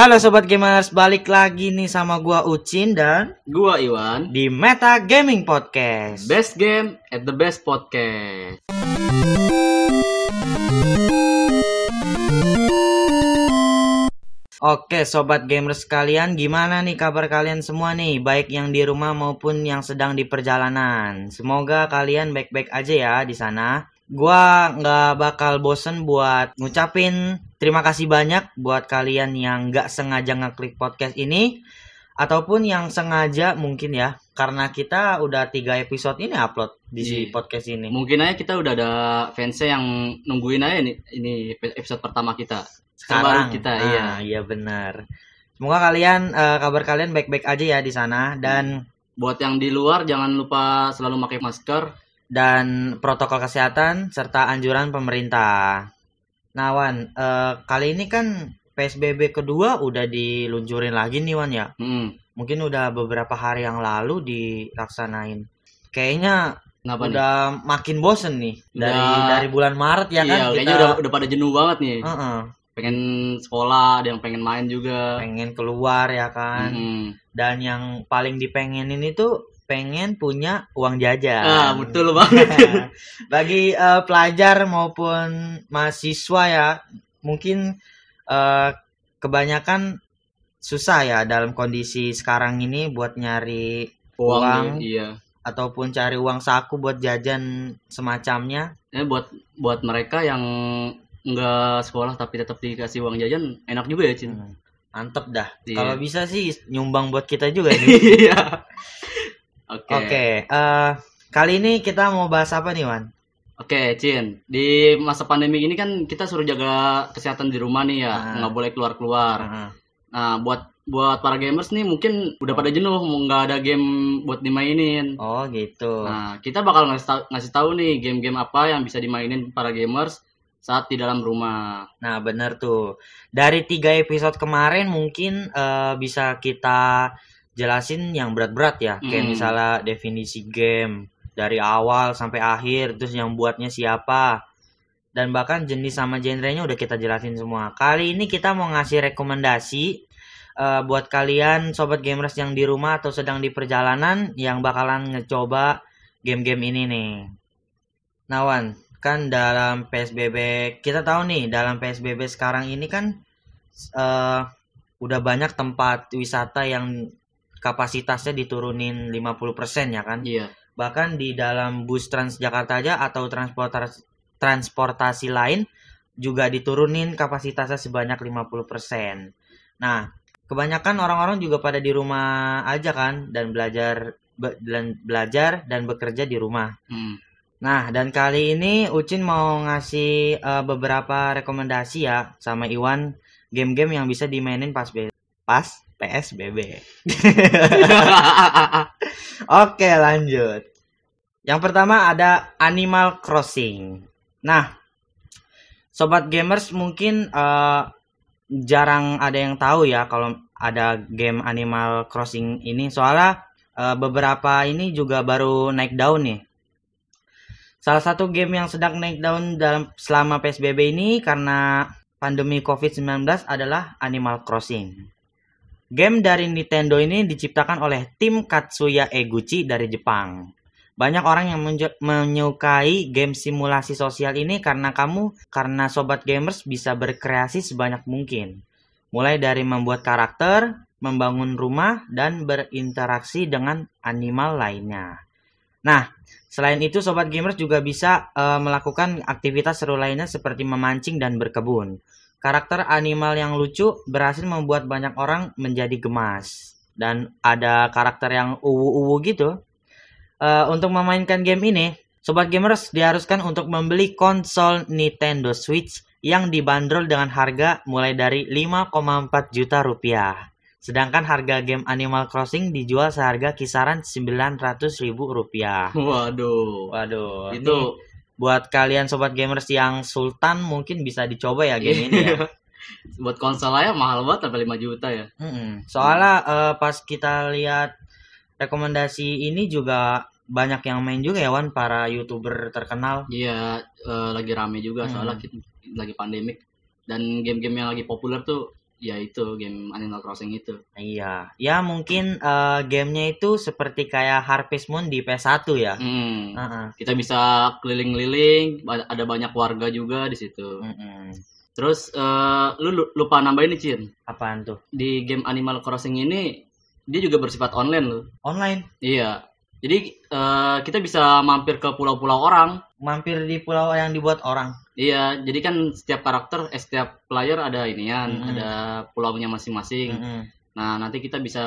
Halo sobat gamers, balik lagi nih sama gua Ucin dan Gua Iwan, di Meta Gaming Podcast. best game at the best podcast. Oke sobat gamers sekalian, gimana nih kabar kalian semua nih, baik yang di rumah maupun yang sedang di perjalanan. Semoga kalian baik-baik aja ya di sana. Gua nggak bakal bosen buat ngucapin terima kasih banyak buat kalian yang nggak sengaja ngeklik podcast ini ataupun yang sengaja mungkin ya karena kita udah tiga episode ini upload di si Iya. podcast ini. Mungkin aja kita udah ada fansnya yang nungguin aja nih ini episode pertama kita. sekarang Terbaru kita, Ah, iya. iya benar semoga kalian eh, kabar kalian baik-baik aja ya di sana dan Buat yang di luar jangan lupa selalu pakai masker. Dan protokol kesehatan serta anjuran pemerintah nah Wan eh, kali ini kan PSBB kedua udah diluncurin lagi nih Wan ya Hmm. mungkin udah beberapa hari yang lalu dilaksanain kayaknya Kenapa nih? udah makin bosen nih dari Udah- dari bulan Maret ya kan iya, kayaknya kita udah udah pada jenuh banget nih. Heeh, Pengen sekolah, ada yang pengen main juga. pengen keluar ya kan Hmm. dan yang paling dipengenin itu pengen punya uang jajan. Ah, betul banget. Bagi eh, pelajar maupun mahasiswa ya, mungkin eh, kebanyakan susah ya dalam kondisi sekarang ini buat nyari Uang, Uang. iya. ataupun cari uang saku buat jajan semacamnya. Eh buat buat mereka yang nggak sekolah tapi tetap dikasih uang jajan enak juga ya Cin. Hmm, Mantep dah. Iya. Kalau bisa sih nyumbang buat kita juga ini. Iya. Oke. Oke, eh, kali ini kita mau bahas apa nih, Wan? Oke, Cin. Di masa pandemi ini kan kita suruh jaga kesehatan di rumah nih ya, Ah. nggak boleh keluar-keluar. Heeh. Nah, buat buat para gamers nih mungkin udah pada jenuh mau nggak ada game buat dimainin. Oh, gitu. Nah, kita bakal ngasih tahu, ngasih tahu nih game-game apa yang bisa dimainin para gamers saat di dalam rumah. Nah, bener tuh. Dari tiga episode kemarin mungkin eh, bisa kita jelasin yang berat-berat ya. Kayak Hmm. misalnya definisi game dari awal sampai akhir, terus yang buatnya siapa. Dan bahkan jenis sama genrenya udah kita jelasin semua. Kali ini kita mau ngasih rekomendasi eh, buat kalian sobat gamers yang di rumah atau sedang di perjalanan yang bakalan ngecoba game-game ini nih. Nah, Wan, kan dalam PSBB kita tahu nih dalam PSBB sekarang ini kan eh udah banyak tempat wisata yang kapasitasnya diturunin 50% ya kan. Iya. Bahkan di dalam bus Transjakarta aja atau transportasi transportasi lain juga diturunin kapasitasnya sebanyak 50%. Nah, kebanyakan orang-orang juga pada di rumah aja kan dan belajar be- dan belajar dan bekerja di rumah. Hmm. Nah, dan kali ini Ucin mau ngasih eh, beberapa rekomendasi ya sama Iwan game-game yang bisa dimainin pas pas PSBB. Oke, lanjut. Yang pertama ada Animal Crossing. Nah, sobat gamers mungkin eh, jarang ada yang tahu ya kalau ada game Animal Crossing ini soalnya eh, beberapa ini juga baru naik daun nih. Salah satu game yang sedang naik daun dalam selama PSBB ini karena pandemi COVID-19 adalah Animal Crossing. Game dari Nintendo ini diciptakan oleh tim Katsuya Eguchi dari Jepang. Banyak orang yang menyukai game simulasi sosial ini karena kamu, karena sobat gamers bisa berkreasi sebanyak mungkin. Mulai dari membuat karakter, membangun rumah, dan berinteraksi dengan animal lainnya. Nah, selain itu sobat gamers juga bisa eh, melakukan aktivitas seru lainnya seperti memancing dan berkebun. Karakter animal yang lucu berhasil membuat banyak orang menjadi gemas. Dan ada karakter yang uwu-uwu gitu. Eh, untuk memainkan game ini, sobat gamers diharuskan untuk membeli konsol Nintendo Switch yang dibanderol dengan harga mulai dari 5,4 juta rupiah. Sedangkan harga game Animal Crossing dijual seharga kisaran 900 ribu rupiah. Waduh. Waduh, itu itu buat kalian sobat gamers yang sultan mungkin bisa dicoba ya game ini ya. buat konsol aja mahal banget sampai 5 juta ya. Mm-mm. Soalnya eh, pas kita lihat rekomendasi ini juga banyak yang main juga ya Wan para youtuber terkenal. Iya, eh, lagi rame juga Hmm. soalnya kita lagi pandemik dan game-game yang lagi populer tuh ya itu game Animal Crossing itu. Iya, ya mungkin eh, gamenya itu seperti kayak Harvest Moon di PS1 ya. Hmm. Heeh. Kita bisa keliling-keliling, ada banyak warga juga di situ. Mm-mm. Terus eh, lu lu- lupa nambahin nih Cin. Apaan tuh? Di game Animal Crossing ini dia juga bersifat online loh. Online. Iya. Jadi eh, kita bisa mampir ke pulau-pulau orang. Mampir di pulau yang dibuat orang. Iya, jadi kan setiap karakter, eh, setiap player ada inian, Mm-mm. ada pulaunya masing-masing. Mm-mm. Nah, nanti kita bisa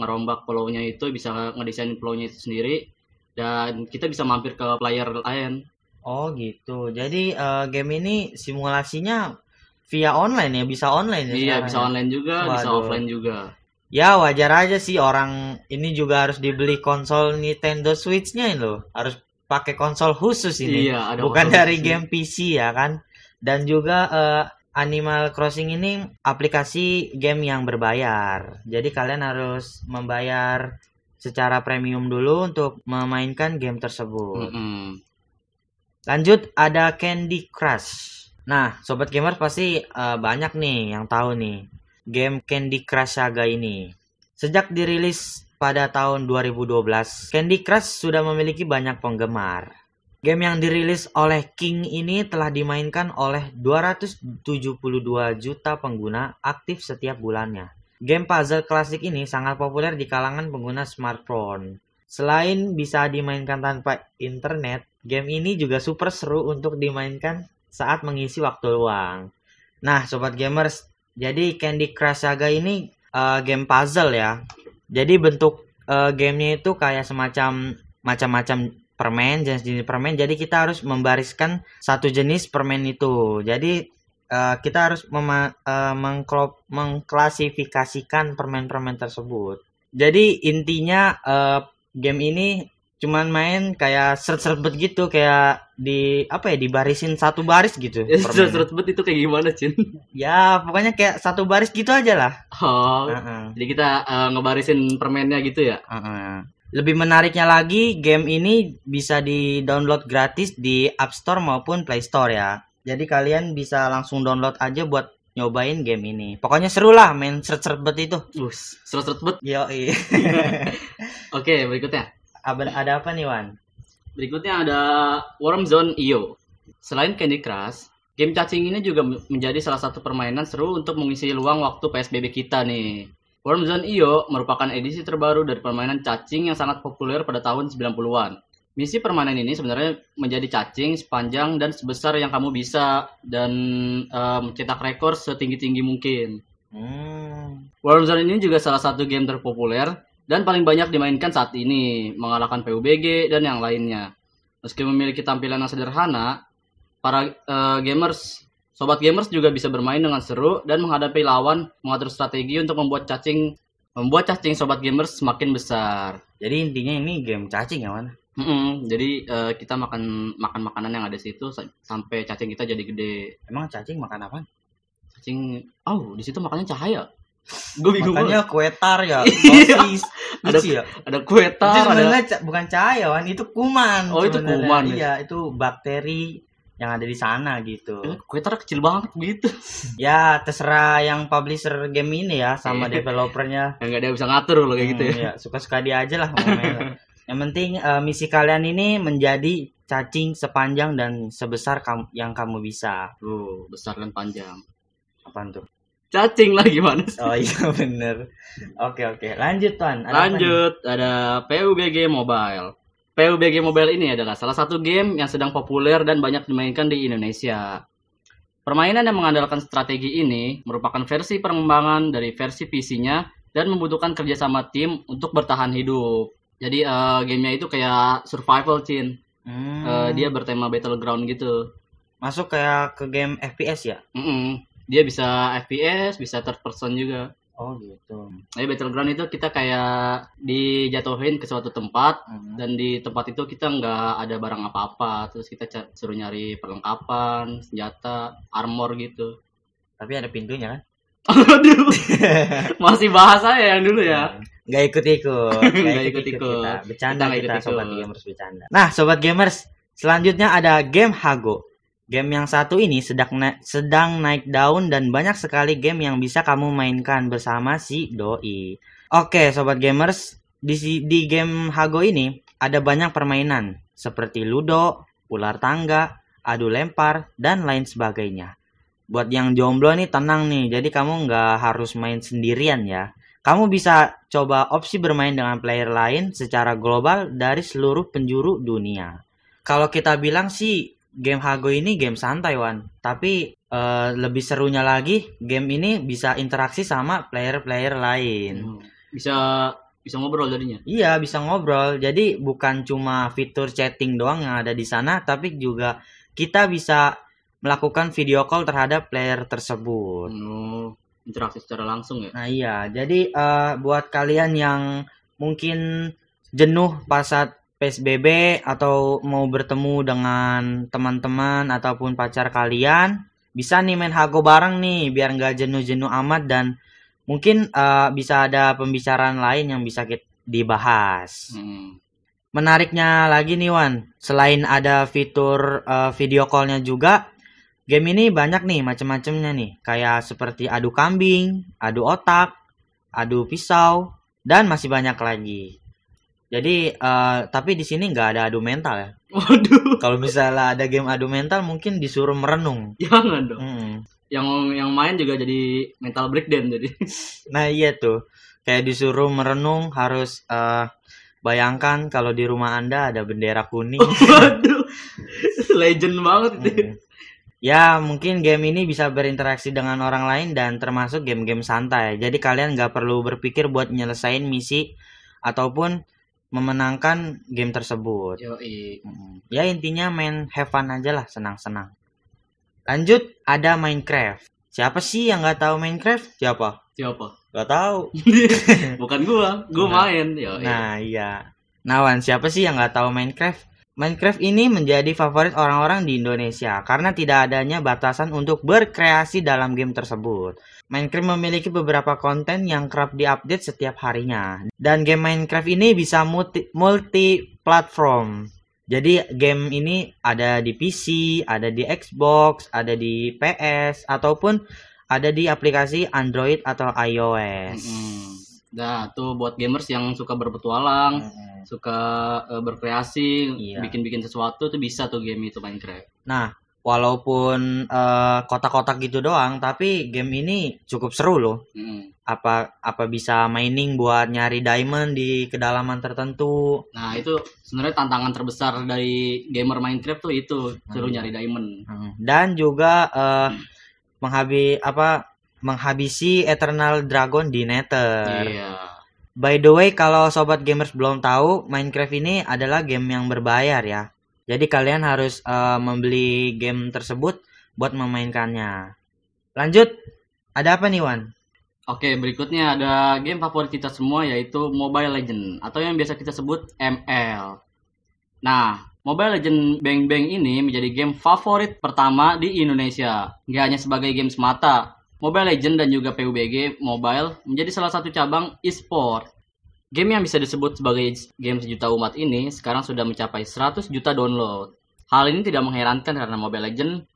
ngerombak pulaunya itu, bisa ngedesain pulaunya itu sendiri, dan kita bisa mampir ke player lain. Oh gitu. Jadi eh, game ini simulasinya via online ya, bisa online ya. Iya, sekarang bisa ya? online juga, bisa Waduh. offline juga. Ya wajar aja sih orang ini juga harus dibeli konsol Nintendo Switch-nya loh. Harus pakai konsol khusus ini. Iya, ada Bukan dari khusus. game PC ya kan. Dan juga eh, Animal Crossing ini aplikasi game yang berbayar. Jadi kalian harus membayar secara premium dulu untuk memainkan game tersebut. Mm-mm. Lanjut ada Candy Crush. Nah, sobat gamer pasti eh, banyak nih yang tahu nih game Candy Crush Saga ini. Sejak dirilis pada tahun 2012, Candy Crush sudah memiliki banyak penggemar. Game yang dirilis oleh King ini telah dimainkan oleh 272 juta pengguna aktif setiap bulannya. Game puzzle klasik ini sangat populer di kalangan pengguna smartphone. Selain bisa dimainkan tanpa internet, game ini juga super seru untuk dimainkan saat mengisi waktu luang. Nah, sobat gamers, jadi Candy Crush Saga ini eh, game puzzle ya. Jadi bentuk eh, gamenya itu kayak semacam macam-macam permen, jenis-jenis permen. Jadi kita harus membariskan satu jenis permen itu. Jadi eh, kita harus mengklo- mengklasifikasikan permen-permen tersebut. Jadi intinya eh, game ini cuman main kayak seret-seret gitu kayak di apa ya dibarisin satu baris gitu permennya. Serut bet itu kayak gimana, Cin? ya pokoknya kayak satu baris gitu aja lah Oh, Heeh, jadi kita eh, ngebarisin permennya gitu ya? heeh. lebih menariknya lagi game ini bisa di download gratis di App Store maupun Play Store ya jadi kalian bisa langsung download aja buat nyobain game ini pokoknya seru lah main seret-seret bet itu Us, serut bet. yo Oke, berikutnya. Ada apa nih Wan Berikutnya ada Worm Zone IO. Selain Candy Crush, game cacing ini juga menjadi salah satu permainan seru untuk mengisi luang waktu PSBB kita nih. Worm Zone IO merupakan edisi terbaru dari permainan cacing yang sangat populer pada tahun 90-an. Misi permainan ini sebenarnya menjadi cacing sepanjang dan sebesar yang kamu bisa dan eh, mencetak rekor setinggi-tinggi mungkin. hmm. Worm Zone ini juga salah satu game terpopuler dan paling banyak dimainkan saat ini, mengalahkan PUBG dan yang lainnya. Meski memiliki tampilan yang sederhana, para eh, gamers, sobat gamers juga bisa bermain dengan seru dan menghadapi lawan, mengatur strategi untuk membuat cacing membuat cacing sobat gamers semakin besar. jadi intinya ini game cacing ya Wan Mm-mm, jadi eh, kita makan makan makanan yang ada di situ sa- sampai cacing kita jadi gede. emang cacing makan apa Cacing, oh di situ makannya cahaya. Gue bingung. makanya kue tar ya Iya. sosis Ada- lucu ya Ada kue itu tar, ada ca- bukan cahaya Wan itu kuman Oh, itu kuman ya? iya itu bakteri yang ada di sana gitu Eh, kue tar kecil banget gitu. ya terserah yang publisher game ini ya sama Iya. developernya nggak ada yang bisa ngatur loh kayak gitu ya. Hmm, ya suka-suka dia aja lah yang penting eh, misi kalian ini menjadi cacing sepanjang dan sebesar kam- yang kamu bisa Tuh, besar dan panjang. apaan tuh Cacing lah gimana sih? oh iya bener oke oke lanjut tuan Ada? Lanjut, ada PUBG Mobile. PUBG Mobile ini adalah salah satu game yang sedang populer dan banyak dimainkan di Indonesia. Permainan yang mengandalkan strategi ini merupakan versi pengembangan dari versi PC-nya dan membutuhkan kerjasama tim untuk bertahan hidup. Jadi eh, gamenya itu kayak survival, Cin. Hmm, Eh, dia bertema battleground gitu. masuk kayak ke game FPS ya Mm-mm. Dia bisa FPS, bisa third person juga. oh gitu Nah, battleground itu kita kayak dijatuhin ke suatu tempat Hmm. dan di tempat itu kita nggak ada barang apa-apa, terus kita suruh nyari perlengkapan, senjata, armor gitu. tapi ada pintunya kan Aduh, masih bahasa ya yang dulu ya. Nggak ikut-ikut, Nggak ikut-ikut. kita. Bercanda Kita kita, nggak sobat ikut-ikut. gamers bercanda. Nah, sobat gamers, selanjutnya ada game Hago. Game yang satu ini sedang na- sedang naik daun dan banyak sekali game yang bisa kamu mainkan bersama si doi. Oke, sobat gamers, di di game Hago ini ada banyak permainan seperti ludo, ular tangga, adu lempar, dan lain sebagainya. Buat yang jomblo nih tenang nih, jadi kamu nggak harus main sendirian ya. Kamu bisa coba opsi bermain dengan player lain secara global dari seluruh penjuru dunia. Kalau kita bilang sih game Hago ini game santai Wan, tapi eh, lebih serunya lagi game ini bisa interaksi sama player-player lain. Hmm. Bisa bisa ngobrol jadinya. Iya, bisa ngobrol. Jadi bukan cuma fitur chatting doang yang ada di sana, tapi juga kita bisa melakukan video call terhadap player tersebut. Oh, interaksi secara langsung ya. Nah iya, jadi eh, buat kalian yang mungkin jenuh pas saat PSBB atau mau bertemu dengan teman-teman ataupun pacar kalian, bisa nih main Hago bareng nih biar nggak jenuh-jenuh amat dan mungkin eh, bisa ada pembicaraan lain yang bisa kita dibahas. Hmm. Menariknya lagi nih Wan, selain ada fitur eh, video call-nya juga, game ini banyak nih macam-macamnya nih, kayak seperti adu kambing, adu otak, adu pisau, dan masih banyak lagi. Jadi, eh, tapi di sini nggak ada adu mental ya. Waduh, Kalau misalnya ada game adu mental, mungkin disuruh merenung. jangan dong. Mm. Yang yang main juga jadi mental breakdown jadi. Nah iya tuh, kayak disuruh merenung harus eh, bayangkan kalau di rumah anda ada bendera kuning. Waduh, legend banget. Hmm. Ya, mungkin game ini bisa berinteraksi dengan orang lain dan termasuk game-game santai. Jadi kalian nggak perlu berpikir buat nyelesain misi ataupun memenangkan game tersebut. Yoi. Ya intinya main have fun aja lah, senang-senang. Lanjut, ada Minecraft. Siapa sih yang nggak tahu Minecraft? Siapa? Siapa? Gak tahu. Bukan gua, gua Nah. main. Yoi. Nah iya. Nawan siapa sih yang nggak tahu Minecraft? Minecraft ini menjadi favorit orang-orang di Indonesia karena tidak adanya batasan untuk berkreasi dalam game tersebut. Minecraft memiliki beberapa konten yang kerap diupdate setiap harinya. Dan game Minecraft ini bisa multi, multi-platform. Jadi game ini ada di PC, ada di Xbox, ada di PS, ataupun ada di aplikasi Android atau iOS. Mm-mm. Nah, tuh buat gamers yang suka berpetualang, Mm-mm. Suka eh, berkreasi, Iya. bikin-bikin sesuatu tuh bisa tuh game itu Minecraft. Nah, walaupun eh, kotak-kotak gitu doang, tapi game ini cukup seru loh. Mm. Apa apa bisa mining buat nyari diamond di kedalaman tertentu. Nah, itu sebenarnya tantangan terbesar dari gamer Minecraft tuh itu, suruh Hmm. nyari diamond. Hmm. Dan juga eh, menghabi apa menghabisi Eternal Dragon di Nether. Iya. By the way, kalau sobat gamers belum tahu, Minecraft ini adalah game yang berbayar ya. Jadi kalian harus eh, membeli game tersebut buat memainkannya. Lanjut, ada apa nih Wan? Oke, berikutnya ada game favorit kita semua yaitu Mobile Legend atau yang biasa kita sebut ML. Nah, Mobile Legend Bang Bang ini menjadi game favorit pertama di Indonesia. Nggak hanya sebagai game semata, Mobile Legend dan juga PUBG Mobile menjadi salah satu cabang e-sport. Game yang bisa disebut sebagai game sejuta umat ini sekarang sudah mencapai 100 juta download. Hal ini tidak mengherankan karena Mobile Legend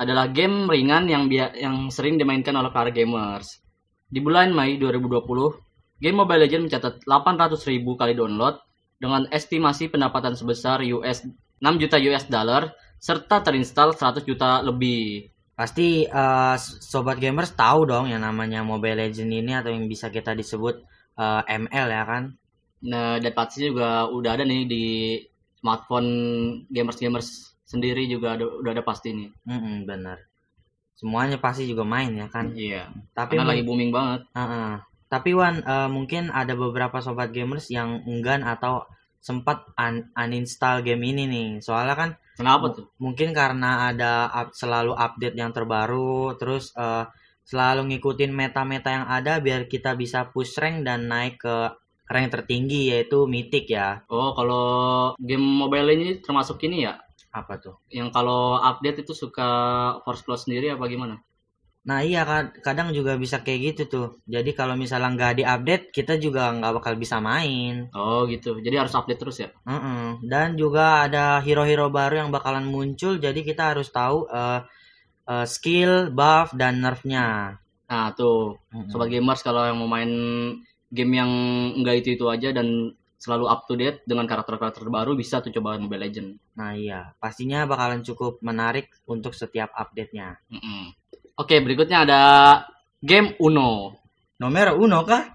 adalah game ringan yang yang sering dimainkan oleh para gamers. Di bulan Mei 2020, game Mobile Legends mencatat 800.000 kali download dengan estimasi pendapatan sebesar US 6 juta US dollar serta terinstall 100 juta lebih. Pasti eh, sobat gamers tahu dong yang namanya Mobile Legend ini atau yang bisa kita disebut eh, ML ya kan? Nah, dan pasti juga udah ada nih di smartphone gamers-gamers sendiri juga ada, udah ada pasti nih. Mm-mm, bener. Semuanya pasti juga main ya kan? Iya. Tapi Karena lagi booming banget. Heeh. Tapi Wan, eh, mungkin ada beberapa sobat gamers yang enggan atau sempat un- uninstall game ini nih. Soalnya kan Kenapa tuh? mungkin karena ada up- selalu update yang terbaru, terus eh, selalu ngikutin meta-meta yang ada biar kita bisa push rank dan naik ke rank tertinggi yaitu mythic ya. Oh, kalau game mobile ini termasuk ini ya? Apa tuh? Yang kalau update itu suka force close sendiri apa gimana? Nah iya kad- kadang juga bisa kayak gitu tuh. Jadi kalau misalnya nggak diupdate, kita juga nggak bakal bisa main. Oh gitu. Jadi harus update terus ya. Mm-mm. Dan juga ada hero-hero baru yang bakalan muncul, jadi kita harus tahu eh, eh, skill, buff, dan nerfnya. Nah tuh Mm-mm. sobat gamers kalau yang mau main game yang enggak itu itu aja dan selalu up to date dengan karakter-karakter baru bisa tuh coba Mobile Legend. Nah iya, pastinya bakalan cukup menarik untuk setiap update-nya. Mm-mm. Oke berikutnya ada game Uno. Nomor uno kah?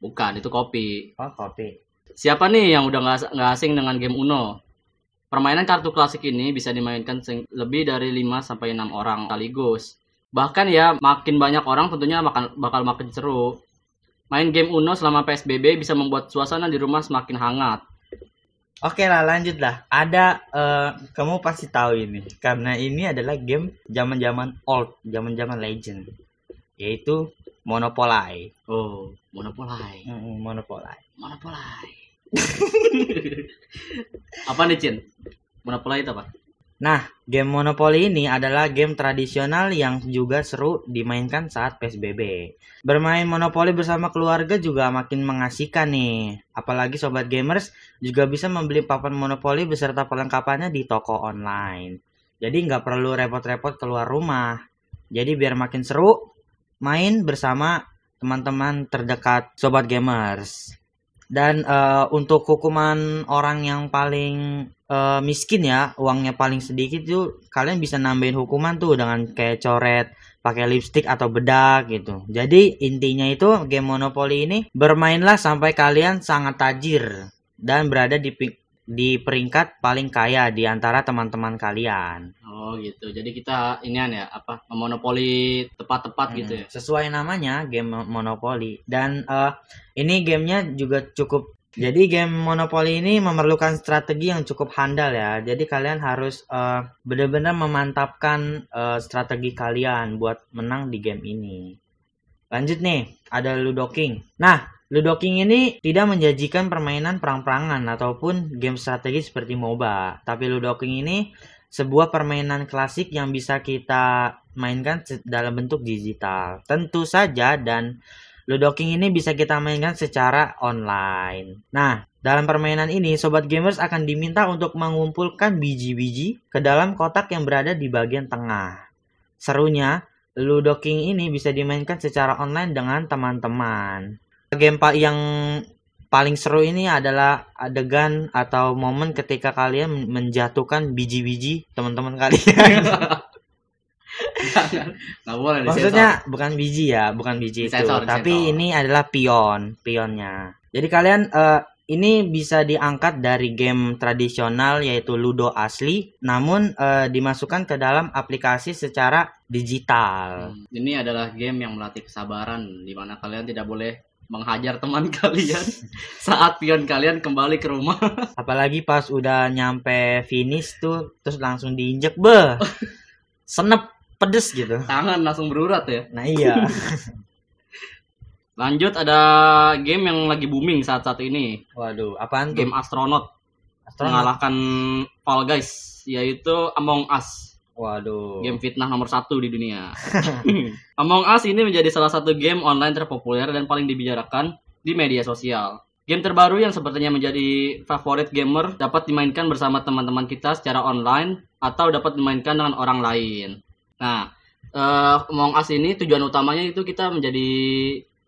Bukan itu kopi. Oh kopi. Siapa nih yang udah nggak asing dengan game Uno? Permainan kartu klasik ini bisa dimainkan lebih dari 5 sampai 6 orang sekaligus. Bahkan ya makin banyak orang tentunya makan, bakal makin seru. Main game Uno selama PSBB bisa membuat suasana di rumah semakin hangat. Oke lah lanjut lah. Ada eh, kamu pasti tahu ini karena ini adalah game zaman-zaman old, zaman-zaman legend, yaitu Monopoly. Oh, Monopoly. Mm-mm, Monopoly. Monopoly. apa nih, Cin? Monopoly itu apa? Nah, game Monopoly ini adalah game tradisional yang juga seru dimainkan saat PSBB. Bermain Monopoly bersama keluarga juga makin mengasihkan nih. Apalagi sobat gamers juga bisa membeli papan Monopoly beserta perlengkapannya di toko online. Jadi nggak perlu repot-repot keluar rumah. Jadi biar makin seru, main bersama teman-teman terdekat sobat gamers. Dan eh, untuk hukuman orang yang paling eh, miskin ya, uangnya paling sedikit tuh kalian bisa nambahin hukuman tuh dengan kayak coret, pakai lipstick atau bedak gitu. Jadi intinya itu game Monopoly ini bermainlah sampai kalian sangat tajir dan berada di di peringkat paling kaya di antara teman-teman kalian. Oh, gitu. Jadi kita inian ya, apa? Memonopoli tepat-tepat gitu ya. Sesuai namanya game Mo- Monopoly dan eh, ini gamenya juga cukup jadi game Monopoly ini memerlukan strategi yang cukup handal ya. Jadi kalian harus eh, benar-benar memantapkan eh, strategi kalian buat menang di game ini. Lanjut nih, ada Ludo King. Nah, Ludo King ini tidak menjanjikan permainan perang-perangan ataupun game strategi seperti MOBA. Tapi Ludo King ini sebuah permainan klasik yang bisa kita mainkan dalam bentuk digital. Tentu saja dan Ludo King ini bisa kita mainkan secara online. Nah, dalam permainan ini sobat gamers akan diminta untuk mengumpulkan biji-biji ke dalam kotak yang berada di bagian tengah. Serunya, Ludo King ini bisa dimainkan secara online dengan teman-teman. Game yang paling seru ini adalah adegan atau momen ketika kalian menjatuhkan biji-biji teman-teman kalian. Jangan. Nggak boleh disensor. Maksudnya bukan biji ya, bukan biji itu, Disensor, tapi ini adalah pion, pionnya. Jadi kalian eh, ini bisa diangkat dari game tradisional yaitu Ludo asli, namun eh, dimasukkan ke dalam aplikasi secara digital. Hmm, Ini adalah game yang melatih kesabaran di mana kalian tidak boleh menghajar teman kalian saat pion kalian kembali ke rumah. Apalagi pas udah nyampe finish tuh, terus langsung diinjek, beh, senep pedes gitu. Tangan langsung berurat ya. Nah iya, Lanjut ada game yang lagi booming saat-saat ini. waduh, apaan tuh? Game Astronaut Astronaut? mengalahkan Fall Guys yaitu Among Us. Waduh. Game fitnah nomor satu di dunia. Among Us ini menjadi salah satu game online terpopuler dan paling dibicarakan di media sosial. Game terbaru yang sepertinya menjadi favorit gamer dapat dimainkan bersama teman-teman kita secara online atau dapat dimainkan dengan orang lain. Nah, eh, Among Us ini tujuan utamanya itu kita menjadi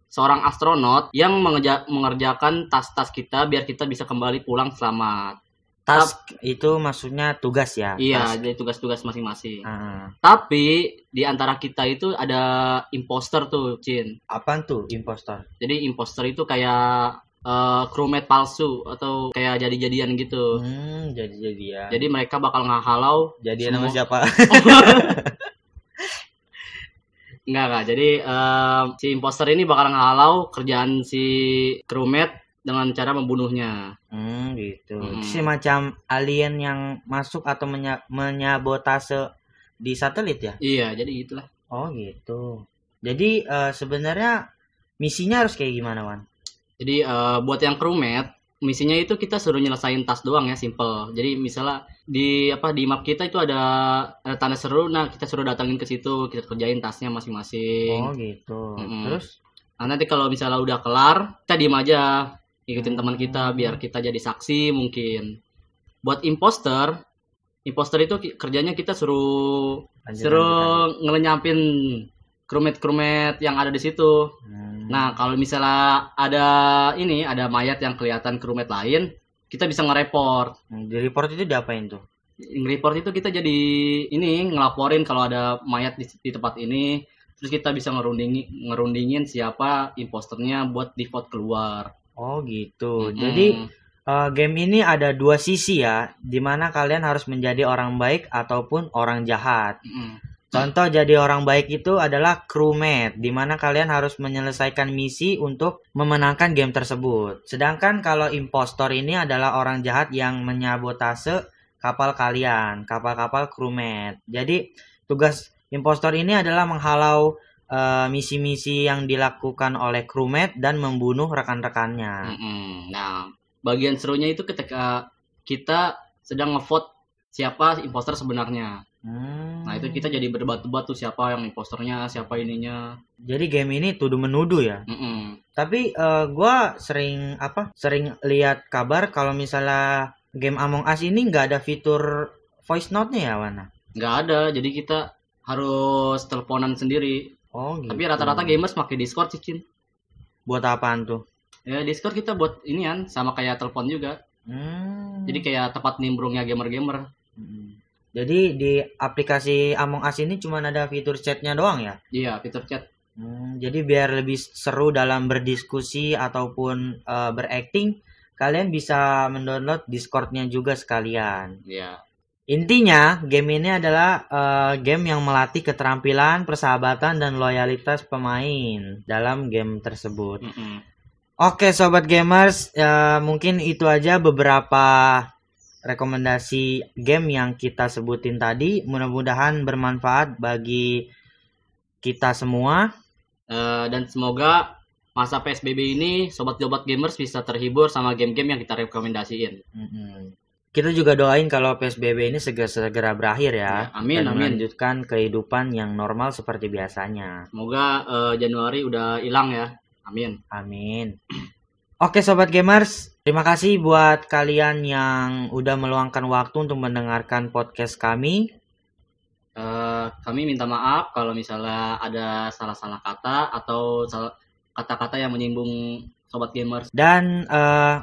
seorang astronot yang mengeja- mengerjakan tas-tas kita biar kita bisa kembali pulang selamat. Task itu maksudnya tugas ya. Iya, task. jadi tugas-tugas masing-masing. Ah, Tapi di antara kita itu ada imposter tuh, Cin. apaan tuh impostor? Jadi imposter itu kayak eh, crewmate palsu atau kayak jadi-jadian gitu. Hmm, jadi jadi mereka bakal ngehalau. jadi nama semua- siapa? Enggak, enggak. Jadi eh, si imposter ini bakal ngehalau kerjaan si crewmate dengan cara membunuhnya. Hmm, gitu. Hmm. Semacam alien yang masuk atau menya- menyabotase di satelit ya? Iya, jadi gitulah. Oh, gitu. Jadi eh, sebenarnya misinya harus kayak gimana, Wan? Jadi eh, buat yang crewmate misinya itu kita suruh nyelesain tas doang ya, simple. Jadi misalnya di apa di map kita itu ada ada tanda seru, nah kita suruh datangin ke situ, kita kerjain tasnya masing-masing. Oh gitu. Mm-mm. Terus Nah, nanti kalau misalnya udah kelar, kita diem aja, ikutin teman kita Hmm. biar kita jadi saksi mungkin. Buat imposter, imposter itu kerjanya kita suruh lanjut, suruh ngelenyapin krumet-krumet yang ada di situ. lanjut. Nah, kalau misalnya ada ini, ada mayat yang kelihatan krumet lain, kita bisa nge-report. Hmm, di report itu diapain tuh? Nge-report itu kita jadi ini ngelaporin kalau ada mayat di, di tempat ini, terus kita bisa ngerundingi ngerundingin siapa imposternya buat di vote keluar. Oh gitu. Mm-mm. Jadi eh, game ini ada dua sisi ya, di mana kalian harus menjadi orang baik ataupun orang jahat. Mm-mm. Contoh jadi orang baik itu adalah crewmate, di mana kalian harus menyelesaikan misi untuk memenangkan game tersebut. Sedangkan kalau impostor ini adalah orang jahat yang menyabotase kapal kalian, kapal-kapal crewmate. Jadi tugas impostor ini adalah menghalau eh, misi-misi yang dilakukan oleh crewmate dan membunuh rekan-rekannya. Nah, bagian serunya itu ketika kita sedang ngevote siapa imposter sebenarnya. Hmm. Nah, itu kita jadi berdebat-debat tuh siapa yang imposternya, siapa ininya. Jadi game ini tuduh menuduh ya. Mm-mm. Tapi eh, gua sering apa? Sering lihat kabar kalau misalnya game Among Us ini nggak ada fitur voice note-nya ya, Wana? Nggak ada, jadi kita harus teleponan sendiri. Oh gitu. Tapi rata-rata gamers pakai Discord sih, Cin. buat apaan tuh? Ya, Discord kita buat inian sama kayak telepon juga. Hmm. Jadi kayak tempat nimbrungnya gamer-gamer. Hmm. Jadi di aplikasi Among Us ini cuma ada fitur chatnya doang ya? Iya, fitur chat. Hmm, jadi biar lebih seru dalam berdiskusi ataupun eh, berakting, kalian bisa mendownload Discord-nya juga sekalian. Iya. Intinya, game ini adalah eh, game yang melatih keterampilan, persahabatan, dan loyalitas pemain dalam game tersebut. Mm-mm. Oke, sobat gamers, eh, mungkin itu aja beberapa rekomendasi game yang kita sebutin tadi. Mudah-mudahan bermanfaat bagi kita semua. Eh, dan semoga masa PSBB ini sobat-sobat gamers bisa terhibur sama game-game yang kita rekomendasiin. Mm-mm. Kita juga doain kalau PSBB ini segera segera berakhir ya, Ya, amin, dan amin. melanjutkan kehidupan yang normal seperti biasanya. Semoga eh, Januari udah hilang ya. Amin. Amin. Oke sobat gamers, terima kasih buat kalian yang udah meluangkan waktu untuk mendengarkan podcast kami. Eh, kami minta maaf kalau misalnya ada salah-salah kata atau kata-kata yang menyinggung sobat gamers. Dan eh,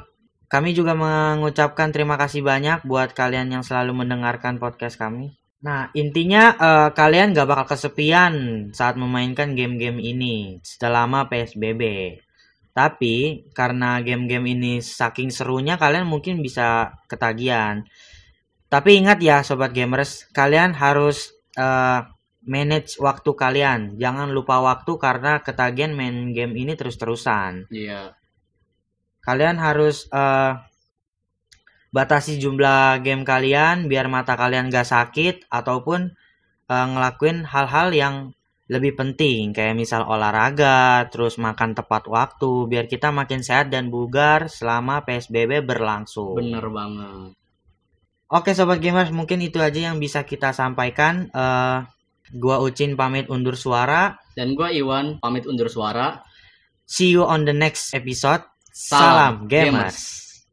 kami juga mengucapkan terima kasih banyak buat kalian yang selalu mendengarkan podcast kami. Nah, intinya eh, kalian gak bakal kesepian saat memainkan game-game ini selama PSBB. Tapi karena game-game ini saking serunya kalian mungkin bisa ketagihan. Tapi ingat ya sobat gamers, kalian harus eh, manage waktu kalian. Jangan lupa waktu karena ketagihan main game ini terus-terusan Iya. kalian harus eh, batasi jumlah game kalian biar mata kalian gak sakit ataupun eh, ngelakuin hal-hal yang lebih penting kayak misal olahraga terus makan tepat waktu biar kita makin sehat dan bugar selama PSBB berlangsung. Bener banget. Oke sobat gamers mungkin itu aja yang bisa kita sampaikan. Eh, gua Ucin pamit undur suara. Dan gua Iwan pamit undur suara. See you on the next episode. Salam Salam gamers. gamers.